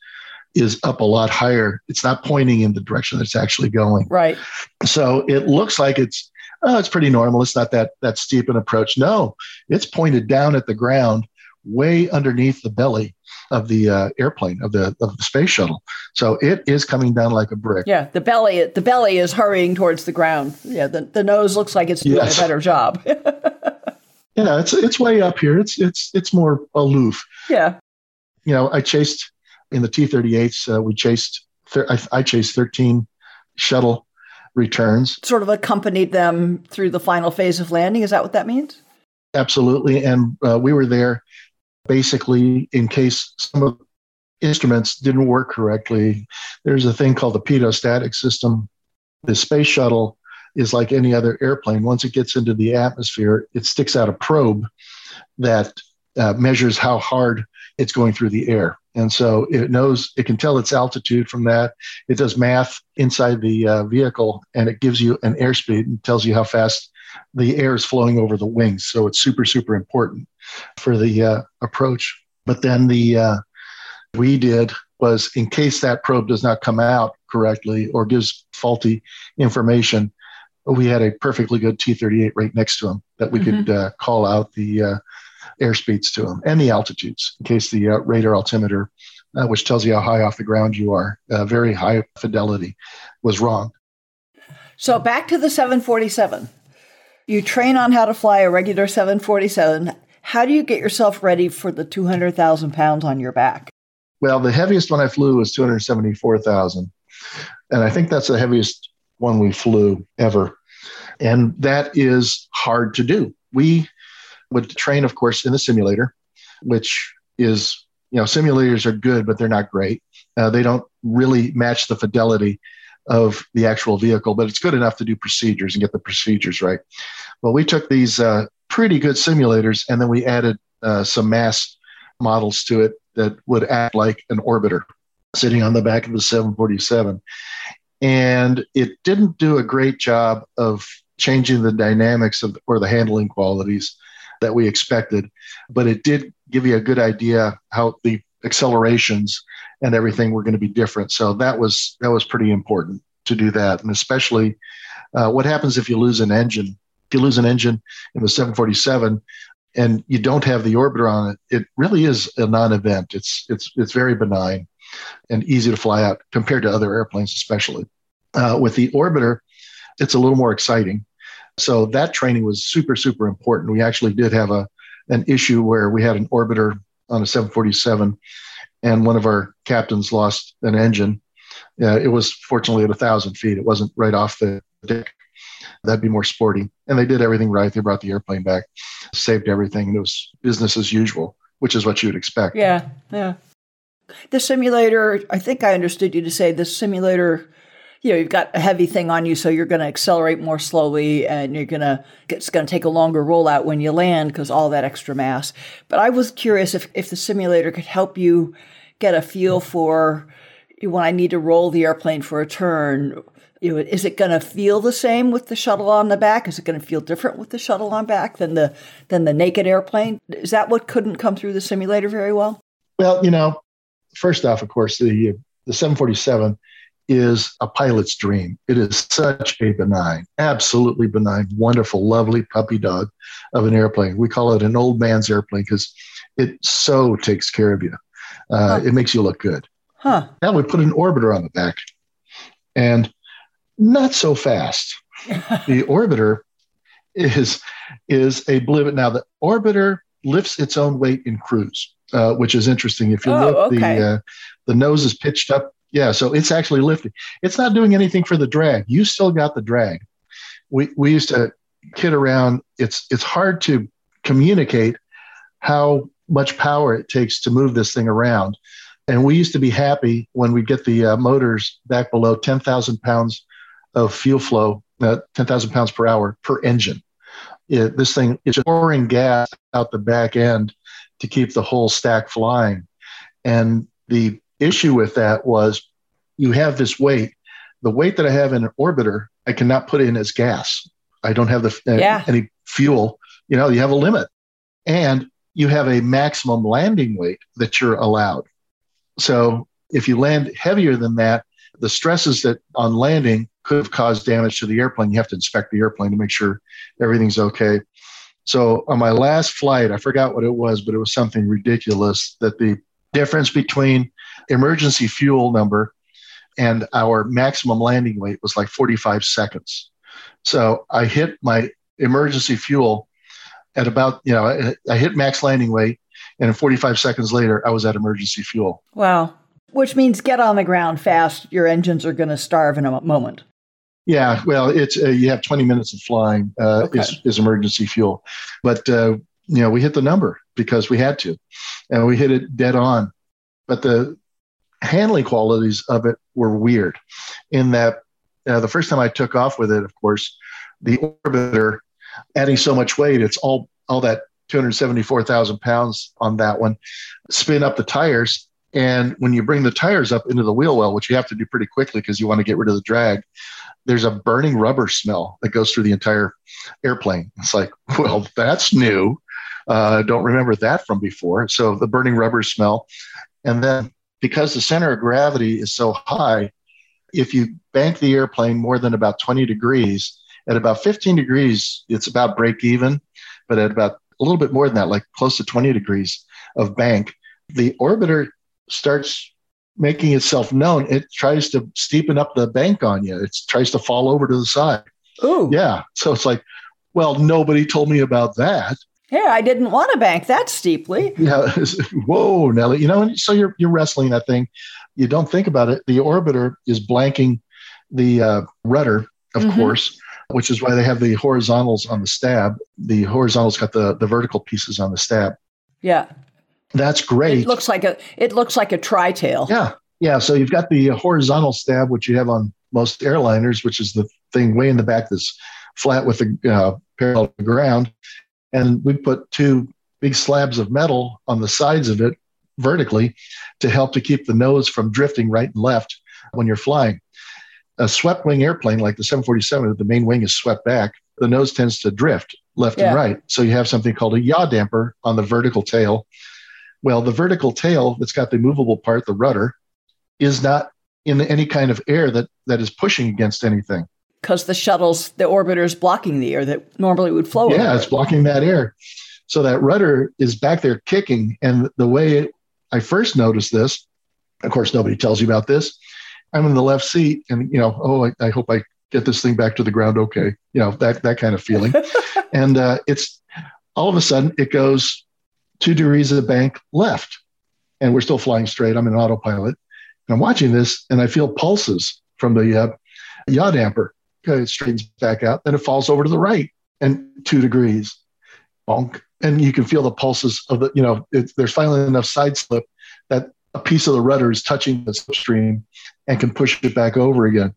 B: is up a lot higher. It's not pointing in the direction it's actually going.
C: Right.
B: So it looks like it's oh, it's pretty normal. It's not that that steep an approach. No, it's pointed down at the ground, way underneath the belly of the uh, airplane of the of the space shuttle. So it is coming down like a brick.
C: Yeah. The belly the belly is hurrying towards the ground. Yeah. The, the nose looks like it's doing
B: Yes.
C: a better job.
B: Yeah, it's it's way up here. It's it's it's more aloof.
C: yeah.
B: You know, I chased in the T-38s. Uh, we chased. I, I chased 13 shuttle returns.
C: Sort of accompanied them through the final phase of landing. Is that what that means?
B: Absolutely, and uh, we were there basically in case some of the instruments didn't work correctly. There's a thing called the pitot-static system. The space shuttle is like any other airplane. Once it gets into the atmosphere, it sticks out a probe that uh, measures how hard it's going through the air. And so it knows, it can tell its altitude from that. It does math inside the uh, vehicle and it gives you an airspeed and tells you how fast the air is flowing over the wings. So it's super, super important for the uh, approach. But then the uh, we did was in case that probe does not come out correctly or gives faulty information, we had a perfectly good T38 right next to him that we could uh, call out the uh, airspeeds to him and the altitudes in case the uh, radar altimeter, uh, which tells you how high off the ground you are, uh, very high fidelity, was wrong.
C: So back to the 747. You train on how to fly a regular 747. How do you get yourself ready for the 200,000 pounds on your back?
B: Well, the heaviest one I flew was 274,000. And I think that's the heaviest one we flew ever. And that is hard to do. We would train, of course, in the simulator, which is, you know, simulators are good, but they're not great. Uh, they don't really match the fidelity of the actual vehicle, but it's good enough to do procedures and get the procedures right. Well, we took these uh, pretty good simulators and then we added uh, some mass models to it that would act like an orbiter sitting on the back of the 747. And it didn't do a great job of changing the dynamics of or the handling qualities that we expected, but it did give you a good idea how the accelerations and everything were going to be different. So that was that was pretty important to do that, and especially uh, what happens if you lose an engine. If you lose an engine in the 747 and you don't have the orbiter on it, it really is a non-event. It's it's it's very benign and easy to fly out compared to other airplanes, especially. Uh, with the orbiter, it's a little more exciting. So that training was super super important. We actually did have a an issue where we had an orbiter on a 747, and one of our captains lost an engine. Uh, it was fortunately at a thousand feet. It wasn't right off the deck. That'd be more sporty. And they did everything right. They brought the airplane back, saved everything, and it was business as usual, which is what you would expect.
C: Yeah, yeah. The simulator, I think I understood you to say the simulator, you know, you've got a heavy thing on you, so you're going to accelerate more slowly and you're going to, it's going to take a longer rollout when you land because all that extra mass. But I was curious if, if the simulator could help you get a feel for when I need to roll the airplane for a turn. You know, is it going to feel the same with the shuttle on the back? Is it going to feel different with the shuttle on back than the than the naked airplane? Is that what couldn't come through the simulator very well?
B: Well, you know, first off, of course, the the 747 is a pilot's dream. It is such a benign, absolutely benign, wonderful, lovely puppy dog of an airplane. We call it an old man's airplane because it so takes care of you. Uh,
C: Huh.
B: It makes you look good.
C: Huh.
B: Now we put an orbiter on the back, and not so fast. the orbiter is is a blivet. Now the orbiter lifts its own weight in cruise, uh, which is interesting. If you
C: Oh,
B: look,
C: okay.
B: the uh, the nose is pitched up. Yeah, so it's actually lifting. It's not doing anything for the drag. You still got the drag. We we used to kid around. It's it's hard to communicate how much power it takes to move this thing around. And we used to be happy when we get the uh, motors back below 10,000 pounds of fuel flow, uh, 10,000 pounds per hour per engine. It, this thing is pouring gas out the back end to keep the whole stack flying. And the issue with that was you have this weight. The weight that I have in an orbiter, I cannot put in as gas. I don't have the uh,
C: Yeah.
B: any fuel. You know, you have a limit, and you have a maximum landing weight that you're allowed. So if you land heavier than that, the stresses that on landing could have caused damage to the airplane. You have to inspect the airplane to make sure everything's okay. So on my last flight, I forgot what it was, but it was something ridiculous that the difference between emergency fuel number and our maximum landing weight was like 45 seconds. So I hit my emergency fuel at about, you know, I, hit max landing weight, and 45 seconds later, I was at emergency fuel.
C: Wow. Which means get on the ground fast. Your engines are going to starve in a moment.
B: Yeah, well, it's uh, you have 20 minutes of flying uh,
C: Okay.
B: is, is emergency fuel, but uh, you know we hit the number because we had to, and we hit it dead on. But the handling qualities of it were weird, in that uh, the first time I took off with it, of course, the orbiter adding so much weight, it's all all that 274,000 pounds on that one, spin up the tires. And when you bring the tires up into the wheel well, which you have to do pretty quickly because you want to get rid of the drag, there's a burning rubber smell that goes through the entire airplane. It's like, well, that's new. Uh, don't remember that from before. So the burning rubber smell. And then because the center of gravity is so high, if you bank the airplane more than about 20 degrees, at about 15 degrees, it's about break even. But at about a little bit more than that, like close to 20 degrees of bank, the orbiter starts making itself known. It tries to steepen up the bank on you. It tries to fall over to the side.
C: Ooh.
B: Yeah. So it's like, well, nobody told me about that.
C: Yeah, I didn't want to bank that steeply.
B: Yeah. Whoa, Nelly. You know, and so you're you're wrestling that thing. You don't think about it. The orbiter is blanking the uh, rudder, of
C: Mhm.
B: course, which is why they have the horizontals on the stab. The horizontals got the the vertical pieces on the stab.
C: Yeah.
B: That's great.
C: It looks like a it looks like a tri-tail.
B: Yeah, yeah. So you've got the horizontal stab, which you have on most airliners, which is the thing way in the back that's flat with the uh, parallel to the ground, and we put two big slabs of metal on the sides of it vertically to help to keep the nose from drifting right and left when you're flying. A swept wing airplane like the 747, the main wing is swept back. The nose tends to drift left
C: Yeah.
B: and right. So you have something called a yaw damper on the vertical tail. Well, the vertical tail that's got the movable part, the rudder, is not in any kind of air that that is pushing against anything.
C: Because the shuttles, the orbiter's blocking the air that normally would flow.
B: yeah,
C: over
B: it's
C: it.
B: blocking that air. So that rudder is back there kicking. And the way I first noticed this, of course, nobody tells you about this. I'm in the left seat, and you know, oh, I, I hope I get this thing back to the ground. Okay, you know that that kind of feeling. and uh, it's all of a sudden it goes two degrees of the bank left, and we're still flying straight. I'm in autopilot, and I'm watching this, and I feel pulses from the uh, yaw damper. Okay, it straightens back out, then it falls over to the right, and two degrees, bonk, and you can feel the pulses of the. You know, there's finally enough side slip that a piece of the rudder is touching the slipstream and can push it back over again.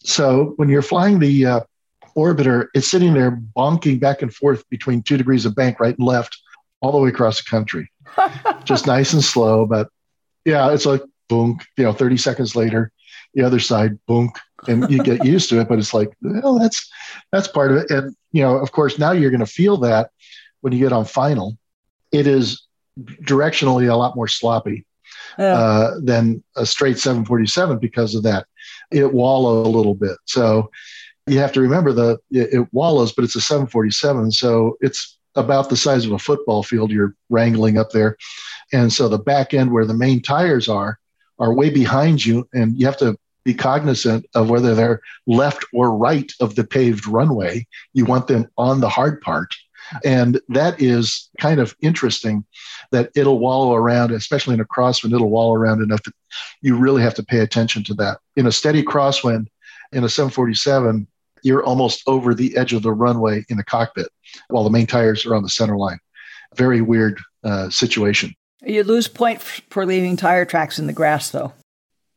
B: So when you're flying the uh, orbiter, it's sitting there bonking back and forth between two degrees of bank, right and left, all the way across the country. Just nice and slow, but yeah, it's like boom, you know, 30 seconds later, the other side, boom, and you get used to it, but it's like, well, that's that's part of it. And you know, of course, now you're gonna feel that when you get on final. It is directionally a lot more sloppy
C: Yeah.
B: uh, than a straight 747 because of that. It wallows a little bit. So you have to remember the it, it wallows, but it's a 747, so it's about the size of a football field you're wrangling up there. And so the back end where the main tires are are way behind you, and you have to be cognizant of whether they're left or right of the paved runway. You want them on the hard part. And that is kind of interesting that it'll wallow around, especially in a crosswind, it'll wallow around enough that you really have to pay attention to that. In a steady crosswind, in a 747, you're almost over the edge of the runway in the cockpit while the main tires are on the center line. Very weird uh, situation.
C: You lose point for leaving tire tracks in the grass, though.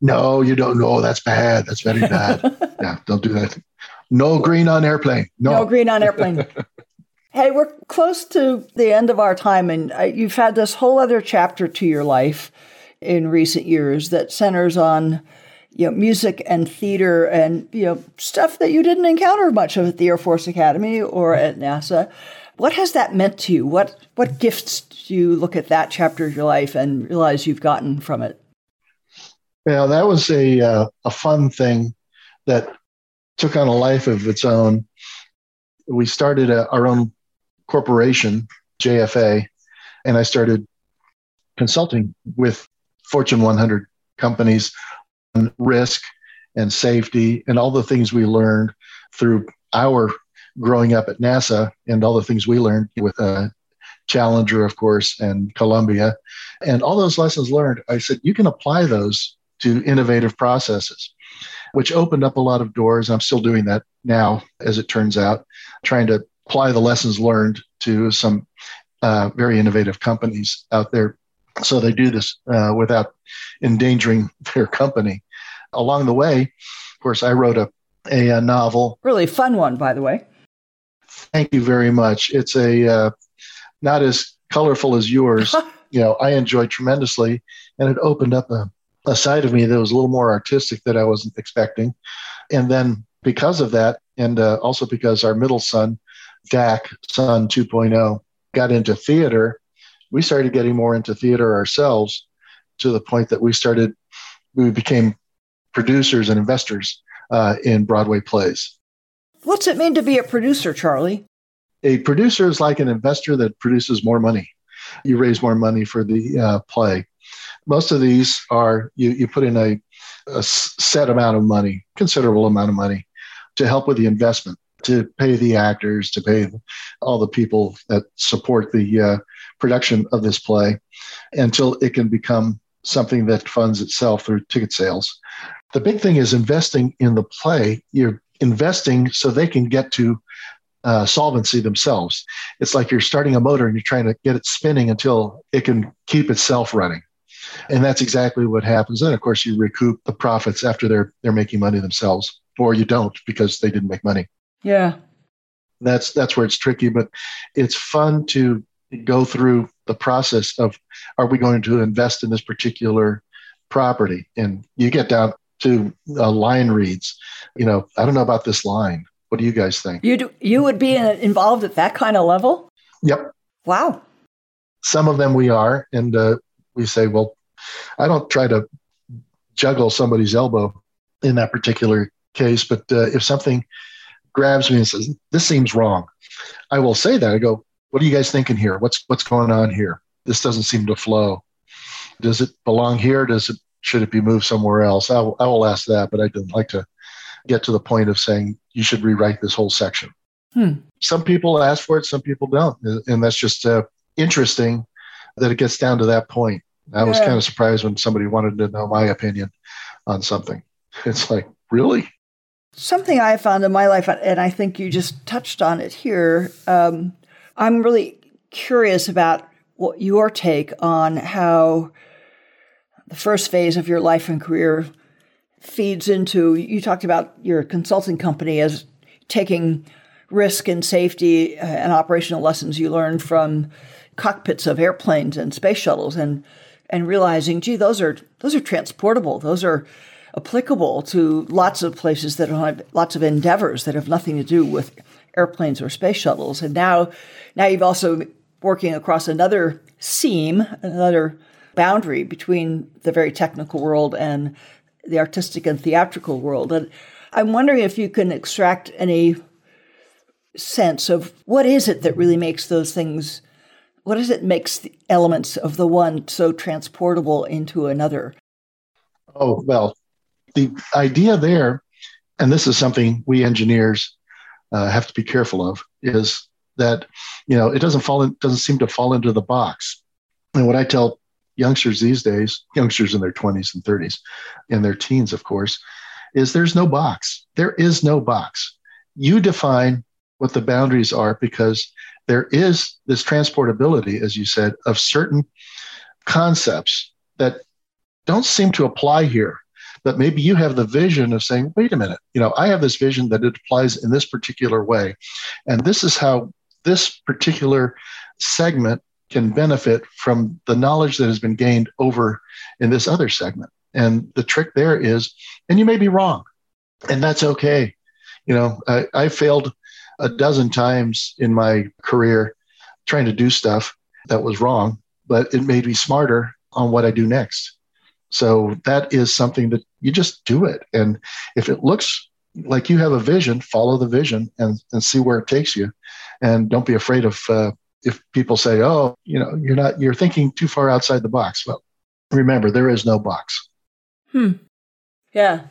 B: No, you don't know. That's bad. That's very bad. yeah, don't do that. No green on airplane. No.
C: No green on airplane. hey, we're close to the end of our time, and uh, you've had this whole other chapter to your life. in recent years that centers on you know music and theater and you know stuff that you didn't encounter much of at the Air Force Academy or at NASA. What has that meant to you? What what gifts do you look at that chapter of your life and realize you've gotten from it?
B: Yeah, that was a uh, a fun thing that took on a life of its own. We started a, our own corporation, JFA, and I started consulting with Fortune 100 companies risk and safety and all the things we learned through our growing up at NASA and all the things we learned with uh, Challenger, of course, and Columbia. And all those lessons learned, I said, you can apply those to innovative processes, which opened up a lot of doors. I'm still doing that now, as it turns out, trying to apply the lessons learned to some uh, very innovative companies out there. So they do this uh, without endangering their company. Along the way, of course, I wrote a, a, a novel.
C: Really fun one, by the way.
B: Thank you very much. It's a uh, not as colorful as yours. you know, I enjoyed tremendously, and it opened up a, a side of me that was a little more artistic that I wasn't expecting. And then because of that, and uh, also because our middle son, Dak, son 2.0, got into theater, we started getting more into theater ourselves to the point that we started, we became producers and investors uh, in Broadway plays.
C: What's it mean to be a producer, Charlie?
B: A producer is like an investor that produces more money. You raise more money for the uh, play. Most of these are you, you put in a, a set amount of money, considerable amount of money, to help with the investment, to pay the actors, to pay all the people that support the uh, production of this play until it can become something that funds itself through ticket sales. The big thing is investing in the play. You're investing so they can get to uh, solvency themselves. It's like you're starting a motor and you're trying to get it spinning until it can keep itself running. And that's exactly what happens. Then, of course, you recoup the profits after they're they're making money themselves, or you don't because they didn't make money.
C: Yeah,
B: that's that's where it's tricky, but it's fun to go through the process of are we going to invest in this particular property? And you get down to uh, line reads. You know i don't know about this line. What do you guys think?
C: You do, you would be involved at that kind of level?
B: Yep.
C: Wow.
B: Some of them we are and uh, we say well i don't try to juggle somebody's elbow in that particular case but uh, if something grabs me and says this seems wrong i will say that. I go what are you guys thinking here? What's what's going on here? This doesn't seem to flow. Does it belong here? Does it should it be moved somewhere else? I will, I will ask that, but I would like to get to the point of saying you should rewrite this whole section. Hmm. Some people ask for it, some people don't, and that's just uh, interesting that it gets down to that point. I yeah. was kind of surprised when somebody wanted to know my opinion on something. It's like, really?
C: Something I found in my life, and I think you just touched on it here. Um, I'm really curious about what your take on how the first phase of your life and career feeds into you talked about your consulting company as taking risk and safety uh, and operational lessons you learned from cockpits of airplanes and space shuttles and and realizing gee those are those are transportable. Those are applicable to lots of places that have lots of endeavors that have nothing to do with airplanes or space shuttles. And now, now you've also working across another seam, another boundary between the very technical world and the artistic and theatrical world. And I'm wondering if you can extract any sense of what is it that really makes those things what is it makes the elements of the one so transportable into another
B: oh well the idea there and this is something we engineers uh, have to be careful of is that you know it doesn't fall in, doesn't seem to fall into the box. And what I tell youngsters these days, youngsters in their 20s and 30s, and their teens, of course, is there's no box. There is no box. You define what the boundaries are because there is this transportability, as you said, of certain concepts that don't seem to apply here but maybe you have the vision of saying, wait a minute, you know, I have this vision that it applies in this particular way. And this is how this particular segment can benefit from the knowledge that has been gained over in this other segment. And the trick there is, and you may be wrong, and that's okay. You know, I, I failed a dozen times in my career trying to do stuff that was wrong, but it made me smarter on what I do next. So that is something that you just do it. And if it looks like you have a vision, follow the vision and, and see where it takes you. And don't be afraid of uh, if people say, oh, you know, you're not, you're thinking too far outside the box. Well, remember, there is no box.
C: Hmm. Yeah.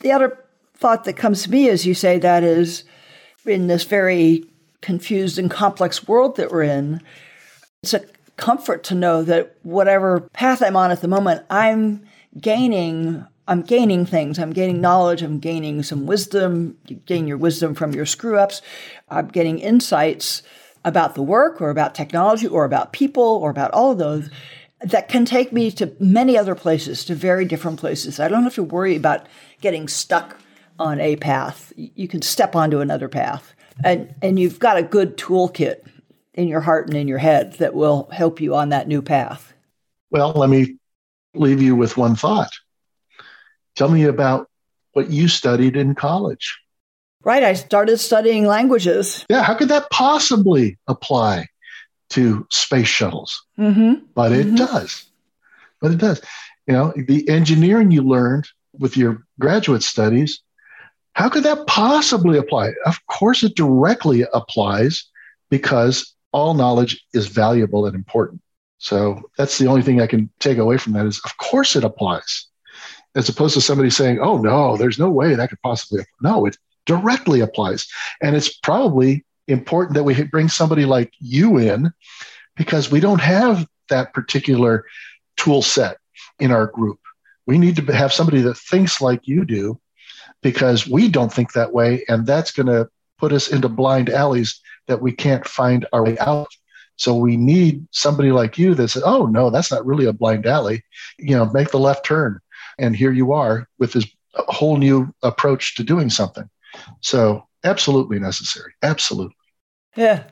C: The other thought that comes to me as you say that is in this very confused and complex world that we're in, it's a comfort to know that whatever path I'm on at the moment, I'm gaining I'm gaining things. I'm gaining knowledge. I'm gaining some wisdom. You gain your wisdom from your screw ups. I'm getting insights about the work or about technology or about people or about all of those that can take me to many other places, to very different places. I don't have to worry about getting stuck on a path. You can step onto another path. And, and you've got a good toolkit in your heart and in your head that will help you on that new path.
B: Well, let me leave you with one thought. Tell me about what you studied in college.
C: Right. I started studying languages.
B: Yeah. How could that possibly apply to space shuttles?
C: Mm-hmm.
B: But it mm-hmm. does. But it does. You know, the engineering you learned with your graduate studies, how could that possibly apply? Of course, it directly applies because all knowledge is valuable and important. So that's the only thing I can take away from that is, of course, it applies as opposed to somebody saying, oh, no, there's no way that could possibly. No, it directly applies. And it's probably important that we bring somebody like you in because we don't have that particular tool set in our group. We need to have somebody that thinks like you do because we don't think that way. And that's going to put us into blind alleys that we can't find our way out. So we need somebody like you that says, oh, no, that's not really a blind alley. You know, make the left turn and here you are with this whole new approach to doing something. So, absolutely necessary. Absolutely.
C: Yeah.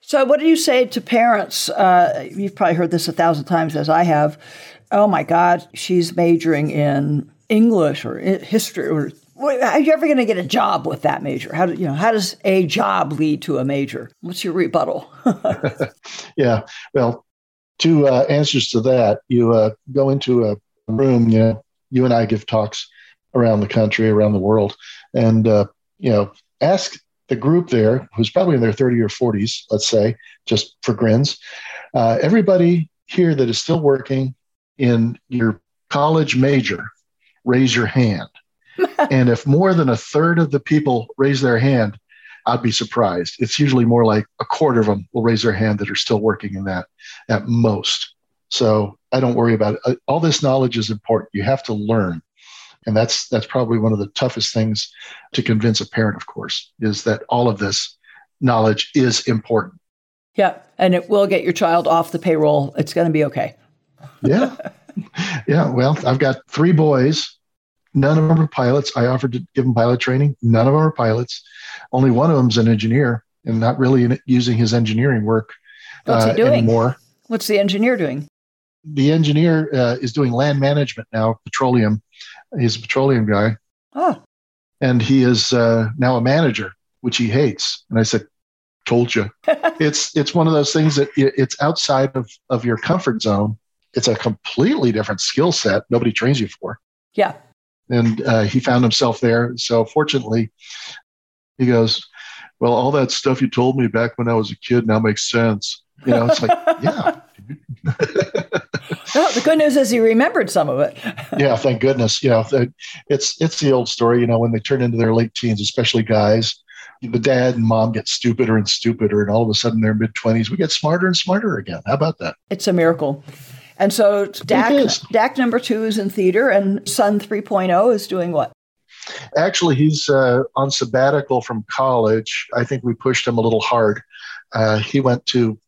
C: So, what do you say to parents? Uh, you've probably heard this a thousand times, as I have. Oh my God, she's majoring in English or history, or are you ever going to get a job with that major? How do you know? How does a job lead to a major? What's your rebuttal?
B: yeah, well, two uh, answers to that. You uh, go into a room, you know, you and I give talks around the country, around the world, and uh, you know, ask the group there, who's probably in their 30 or 40s, let's say, just for grins, uh, everybody here that is still working in your college major, raise your hand. and if more than a third of the people raise their hand, I'd be surprised. It's usually more like a quarter of them will raise their hand that are still working in that at most. So I don't worry about it. Uh, all this knowledge is important. You have to learn. And that's that's probably one of the toughest things to convince a parent, of course, is that all of this knowledge is important.
C: Yeah, and it will get your child off the payroll. It's going to be okay.
B: yeah. Yeah, well, I've got three boys. None of them are pilots. I offered to give them pilot training. None of them are pilots. Only one of them's an engineer and not really using his engineering work
C: What's he uh, doing?
B: anymore.
C: What's the engineer doing?
B: the engineer uh, is doing land management now, petroleum. He's a petroleum guy.
C: Oh.
B: And he is uh, now a manager, which he hates. And I said, told you. it's it's one of those things that it's outside of, of your comfort zone. It's a completely different skill set. Nobody trains you for.
C: Yeah.
B: And uh, he found himself there. So fortunately, he goes, well, all that stuff you told me back when I was a kid now makes sense. You know, it's like, yeah,
C: well, the good news is he remembered some of it.
B: yeah, thank goodness. You know, it's it's the old story. You know, when they turn into their late teens, especially guys, the dad and mom get stupider and stupider, and all of a sudden they're mid twenties. We get smarter and smarter again. How about that?
C: It's a miracle. And so Dak, Dak number two is in theater, and Son 3.0 is doing what?
B: Actually, he's uh, on sabbatical from college. I think we pushed him a little hard. Uh, he went to,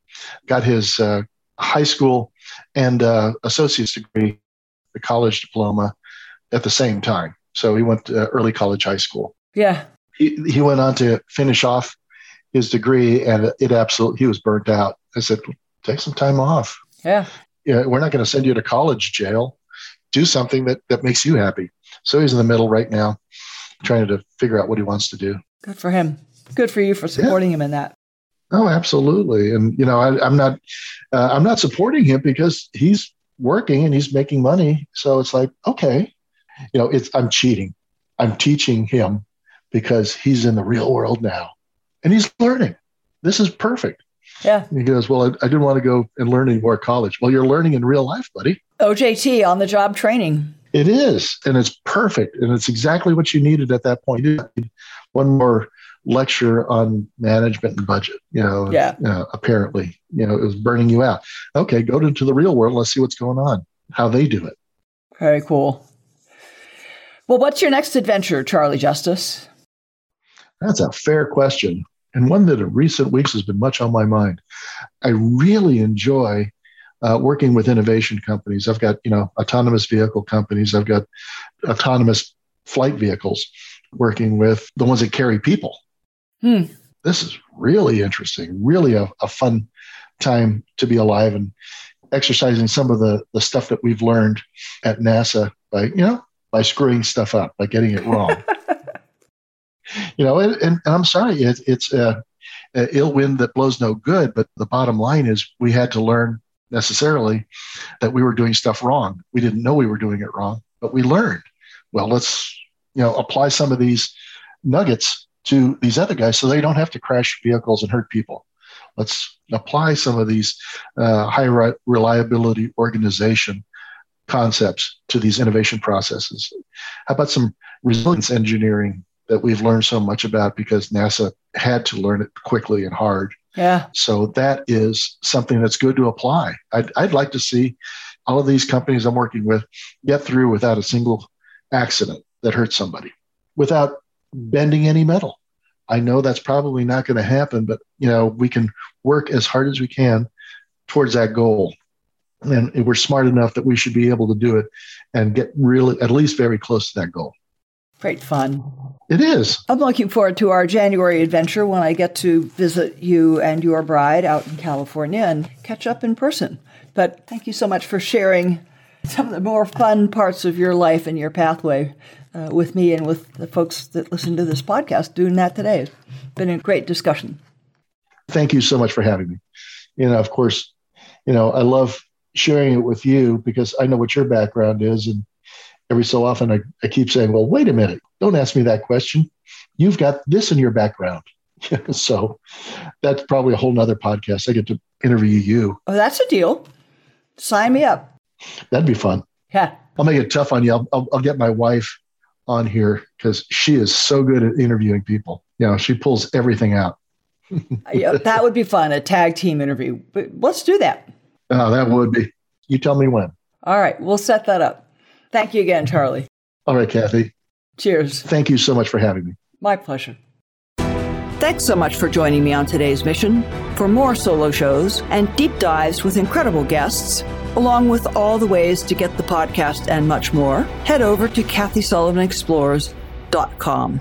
B: got his uh, high school and uh, associate's degree, the college diploma at the same time. So he went to early college, high school.
C: Yeah.
B: He, he went on to finish off his degree and it absolutely, he was burnt out. I said, take some time off.
C: Yeah.
B: Yeah, we're not going to send you to college jail. Do something that, that makes you happy. So he's in the middle right now, trying to figure out what he wants to do.
C: Good for him. Good for you for supporting yeah. him in that.
B: Oh, absolutely. And you know, I, am not, uh, I'm not supporting him because he's working and he's making money. So it's like, okay, you know, it's I'm cheating. I'm teaching him because he's in the real world now, and he's learning. This is perfect.
C: Yeah.
B: he goes, well, I, I didn't want to go and learn any more college. Well, you're learning in real life, buddy.
C: OJT on the job training.
B: It is, and it's perfect, and it's exactly what you needed at that point. One more lecture on management and budget. You know,
C: yeah.
B: Uh, apparently, you know, it was burning you out. Okay, go into the real world. Let's see what's going on, how they do it.
C: Very cool. Well, what's your next adventure, Charlie Justiz?
B: That's a fair question, and one that in recent weeks has been much on my mind. I really enjoy uh, working with innovation companies. I've got you know autonomous vehicle companies. I've got autonomous flight vehicles. Working with the ones that carry people.
C: Hmm.
B: This is really interesting, really a, a fun time to be alive and exercising some of the, the stuff that we've learned at NASA by, you know, by screwing stuff up, by getting it wrong. you know, and, and, I'm sorry, it, it's a, a, ill wind that blows no good. But the bottom line is we had to learn necessarily that we were doing stuff wrong. We didn't know we were doing it wrong, but we learned. Well, let's, you know, apply some of these nuggets to these other guys so they don't have to crash vehicles and hurt people. Let's apply some of these uh, high re- reliability organization concepts to these innovation processes. How about some resilience engineering that we've learned so much about because NASA had to learn it quickly and hard?
C: Yeah.
B: So that is something that's good to apply. I'd, I'd like to see all of these companies I'm working with get through without a single accident that hurts somebody, without bending any metal. I know that's probably not going to happen, but you know we can work as hard as we can towards that goal, and we're smart enough that we should be able to do it and get really at least very close to that goal.
C: Great fun.
B: It is.
C: I'm looking forward to our January adventure when I get to visit you and your bride out in California and catch up in person. But thank you so much for sharing some of the more fun parts of your life and your pathway uh, with me and with the folks that listen to this podcast doing that today. It's been a great discussion.
B: Thank you so much for having me. You know, of course, you know, I love sharing it with you because I know what your background is. And every so often I, I keep saying, well, wait a minute, don't ask me that question. You've got this in your background. so that's probably a whole nother podcast. I get to interview you.
C: Oh, that's a deal. Sign me up.
B: That'd be fun.
C: Yeah.
B: I'll make it tough on you. I'll, I'll, I'll get my wife on here because she is so good at interviewing people. You know, she pulls everything out.
C: yeah, that would be fun, a tag team interview. But let's do that.
B: Oh, that would be. You tell me when.
C: All right, we'll set that up. Thank you again, Charlie.
B: All right, Kathy.
C: Cheers.
B: Thank you so much for having me.
C: My pleasure. Thanks so much for joining me on today's mission. For more solo shows and deep dives with incredible guests, along with all the ways to get the podcast and much more, head over to KathySullivanExplores.com.